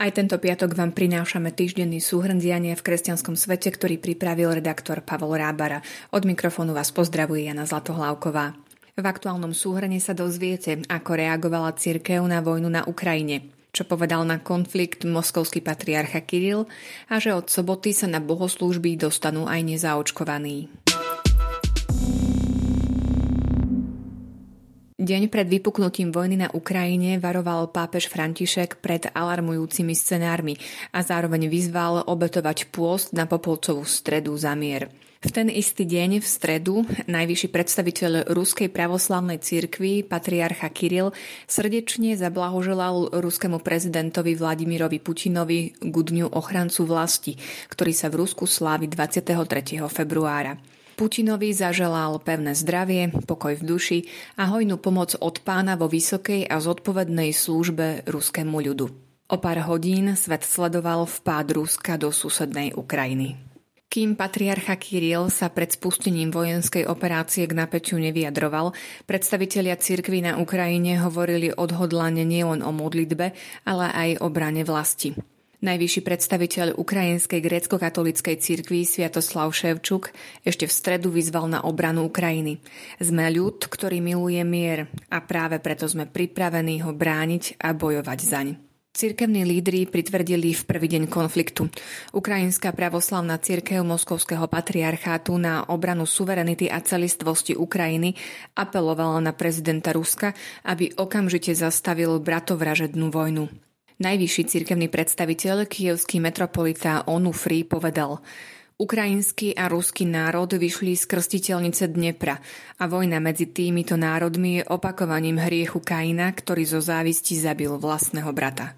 Aj tento piatok vám prinášame týždenný súhrn diania v kresťanskom svete, ktorý pripravil redaktor Pavol Rábara. Od mikrofónu vás pozdravuje Jana Zlatohlávková. V aktuálnom súhrne sa dozviete, ako reagovala cirkev na vojnu na Ukrajine, čo povedal na konflikt moskovský patriarcha Kiril a že od soboty sa na bohoslúžby dostanú aj nezaočkovaní. Deň pred vypuknutím vojny na Ukrajine varoval pápež František pred alarmujúcimi scenármi a zároveň vyzval obetovať pôst na Popolcovú stredu za mier. V ten istý deň v stredu najvyšší predstaviteľ Ruskej pravoslavnej cirkvi, patriarcha Kiril, srdečne zablahoželal ruskému prezidentovi Vladimirovi Putinovi k dňu ochrancu vlasti, ktorý sa v Rusku slávi 23. februára. Putinovi zaželal pevné zdravie, pokoj v duši a hojnú pomoc od pána vo vysokej a zodpovednej službe ruskému ľudu. O pár hodín svet sledoval vpád Ruska do susednej Ukrajiny. Kým patriarcha Kirill sa pred spustením vojenskej operácie k napäťu nevyjadroval, predstavitelia cirkvy na Ukrajine hovorili odhodlane nielen o modlitbe, ale aj o brane vlasti. Najvyšší predstaviteľ ukrajinskej grécko-katolíckej cirkvi Sviatoslav Ševčuk ešte v stredu vyzval na obranu Ukrajiny. Sme ľud, ktorý miluje mier a práve preto sme pripravení ho brániť a bojovať zaň. Cirkevní lídry pritvrdili v prvý deň konfliktu. Ukrajinská pravoslavná cirkev Moskovského patriarchátu na obranu suverenity a celistvosti Ukrajiny apelovala na prezidenta Ruska, aby okamžite zastavil bratovražednú vojnu. Najvyšší cirkevný predstaviteľ, kievský metropolita Onufri povedal Ukrajinský a ruský národ vyšli z krstiteľnice Dnepra a vojna medzi týmito národmi je opakovaním hriechu Kaina, ktorý zo závisti zabil vlastného brata.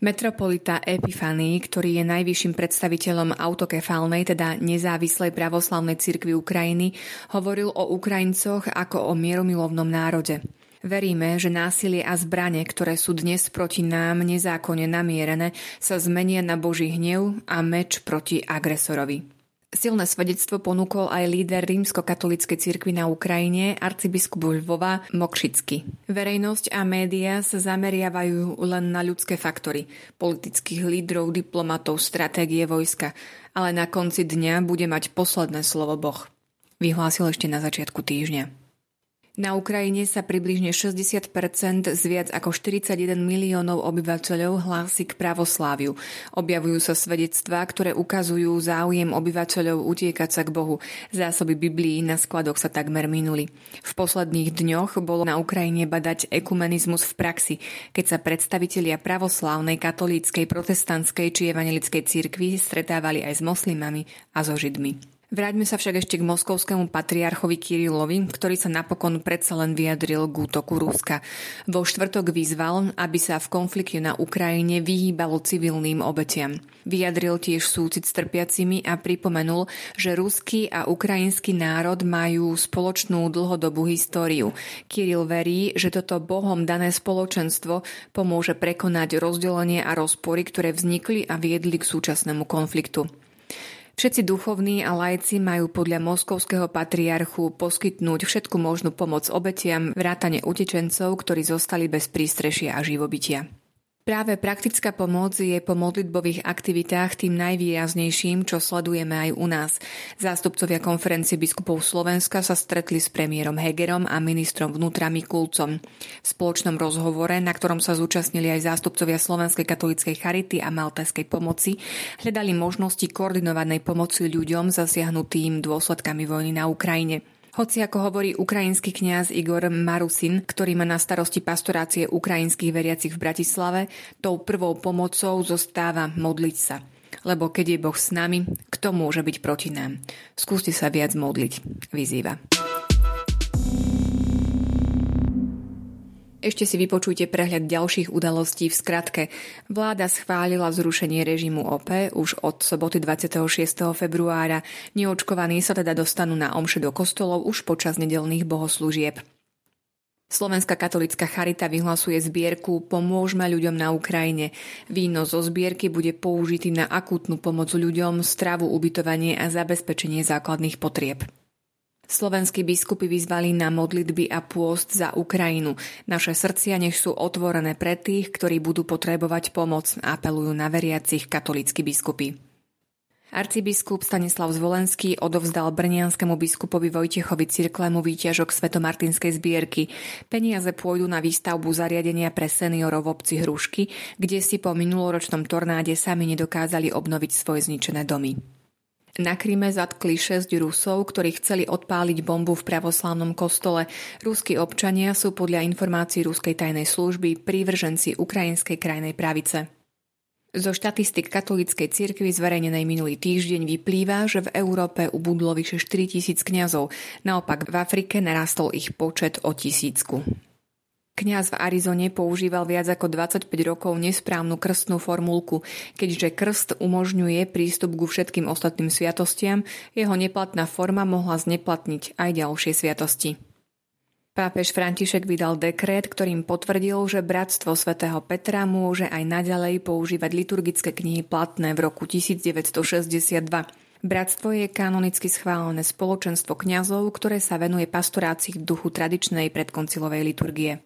Metropolita Epifany, ktorý je najvyšším predstaviteľom autokefálnej, teda nezávislej pravoslavnej cirkvi Ukrajiny, hovoril o Ukrajincoch ako o mieromilovnom národe. Veríme, že násilie a zbranie, ktoré sú dnes proti nám nezákonne namierené, sa zmenia na Boží hnev a meč proti agresorovi. Silné svedectvo ponúkol aj líder rímsko-katolíckej cirkvi na Ukrajine, arcibiskup Lvova Mokšicky. Verejnosť a médiá sa zameriavajú len na ľudské faktory, politických lídrov, diplomatov, stratégie vojska, ale na konci dňa bude mať posledné slovo Boh. Vyhlásil ešte na začiatku týždňa. Na Ukrajine sa približne 60% z viac ako 41 miliónov obyvateľov hlási k pravosláviu. Objavujú sa svedectvá, ktoré ukazujú záujem obyvateľov utiekať sa k Bohu. Zásoby Biblií na skladoch sa takmer minuli. V posledných dňoch bolo na Ukrajine badať ekumenizmus v praxi, keď sa predstavitelia pravoslávnej, katolíckej, protestantskej či evangelickej cirkvi stretávali aj s moslimami a so židmi. Vráťme sa však ešte k moskovskému patriarchovi Kirilovi, ktorý sa napokon predsa len vyjadril k útoku Ruska. Vo štvrtok vyzval, aby sa v konflikte na Ukrajine vyhýbalo civilným obetiam. Vyjadril tiež súcit s trpiacimi a pripomenul, že ruský a ukrajinský národ majú spoločnú dlhodobú históriu. Kiril verí, že toto Bohom dané spoločenstvo pomôže prekonať rozdelenie a rozpory, ktoré vznikli a viedli k súčasnému konfliktu. Všetci duchovní a lajci majú podľa moskovského patriarchu poskytnúť všetku možnú pomoc obetiam, vrátane utečencov, ktorí zostali bez prístrešia a živobytia. Práve praktická pomoc je po modlitbových aktivitách tým najvýraznejším, čo sledujeme aj u nás. Zástupcovia konferencie biskupov Slovenska sa stretli s premiérom Hegerom a ministrom vnútra Mikulcom. V spoločnom rozhovore, na ktorom sa zúčastnili aj zástupcovia Slovenskej katolíckej charity a Maltajskej pomoci, hľadali možnosti koordinovanej pomoci ľuďom zasiahnutým dôsledkami vojny na Ukrajine. Hoci ako hovorí ukrajinský kňaz Igor Marusin, ktorý má na starosti pastorácie ukrajinských veriacich v Bratislave, tou prvou pomocou zostáva modliť sa. Lebo keď je Boh s nami, kto môže byť proti nám? Skúste sa viac modliť, vyzýva. Ešte si vypočujte prehľad ďalších udalostí v skratke. Vláda schválila zrušenie režimu OP už od soboty 26. februára. Neočkovaní sa teda dostanú na omše do kostolov už počas nedelných bohoslúžieb. Slovenská katolická charita vyhlasuje zbierku Pomôžme ľuďom na Ukrajine. Víno zo zbierky bude použitý na akútnu pomoc ľuďom, stravu, ubytovanie a zabezpečenie základných potrieb. Slovenskí biskupy vyzvali na modlitby a pôst za Ukrajinu. Naše srdcia nech sú otvorené pre tých, ktorí budú potrebovať pomoc, apelujú na veriacich katolícky biskupy. Arcibiskup Stanislav Zvolenský odovzdal brnianskému biskupovi Vojtechovi Cirklému výťažok Svetomartinskej zbierky. Peniaze pôjdu na výstavbu zariadenia pre seniorov v obci Hrušky, kde si po minuloročnom tornáde sami nedokázali obnoviť svoje zničené domy. Na Kryme zatkli 6 Rusov, ktorí chceli odpáliť bombu v pravoslávnom kostole. Ruskí občania sú podľa informácií ruskej tajnej služby prívrženci ukrajinskej krajnej pravice. Zo štatistik katolíckej cirkvi zverejnenej minulý týždeň vyplýva, že v Európe ubudlo vyše 4 tisíc kňazov, naopak v Afrike narastol ich počet o tisícku. Kňaz v Arizone používal viac ako 25 rokov nesprávnu krstnú formulku. Keďže krst umožňuje prístup ku všetkým ostatným sviatostiam, jeho neplatná forma mohla zneplatniť aj ďalšie sviatosti. Pápež František vydal dekrét, ktorým potvrdil, že Bratstvo svätého Petra môže aj naďalej používať liturgické knihy platné v roku 1962. Bratstvo je kanonicky schválené spoločenstvo kňazov, ktoré sa venuje pastorácii v duchu tradičnej predkoncilovej liturgie.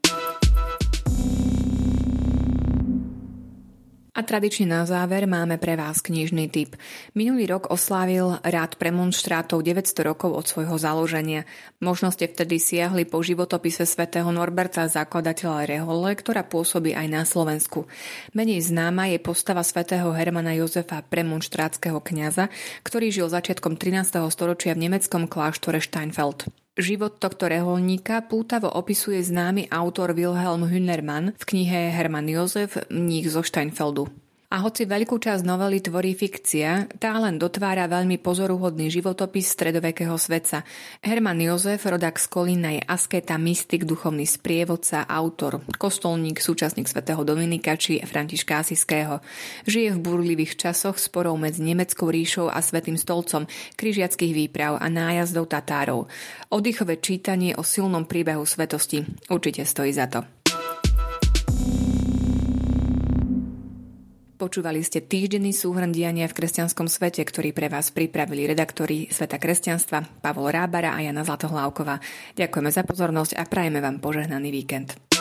A tradične na záver máme pre vás knižný tip. Minulý rok oslávil rád premonštrátov 900 rokov od svojho založenia. Možno ste vtedy siahli po životopise svätého Norberta, zakladateľa Rehole, ktorá pôsobí aj na Slovensku. Menej známa je postava svätého Hermana Jozefa premonštrátskeho kňaza, ktorý žil začiatkom 13. storočia v nemeckom kláštore Steinfeld. Život tohto reholníka pútavo opisuje známy autor Wilhelm Hünermann v knihe Hermann Josef Mních zo Steinfeldu. A hoci veľkú časť novely tvorí fikcia, tá len dotvára veľmi pozoruhodný životopis stredovekého svetca. Herman Jozef, rodak z Kolína, je asketa, mystik, duchovný sprievodca, autor, kostolník, súčasník svätého Dominika či Františka Asiského. Žije v burlivých časoch sporov medzi Nemeckou ríšou a Svetým stolcom, križiackých výprav a nájazdov Tatárov. Oddychové čítanie o silnom príbehu svetosti určite stojí za to. Počúvali ste týždenný súhrn diania v kresťanskom svete, ktorý pre vás pripravili redaktori Sveta kresťanstva Pavol Rábara a Jana Zlatohlávková. Ďakujeme za pozornosť a prajeme vám požehnaný víkend.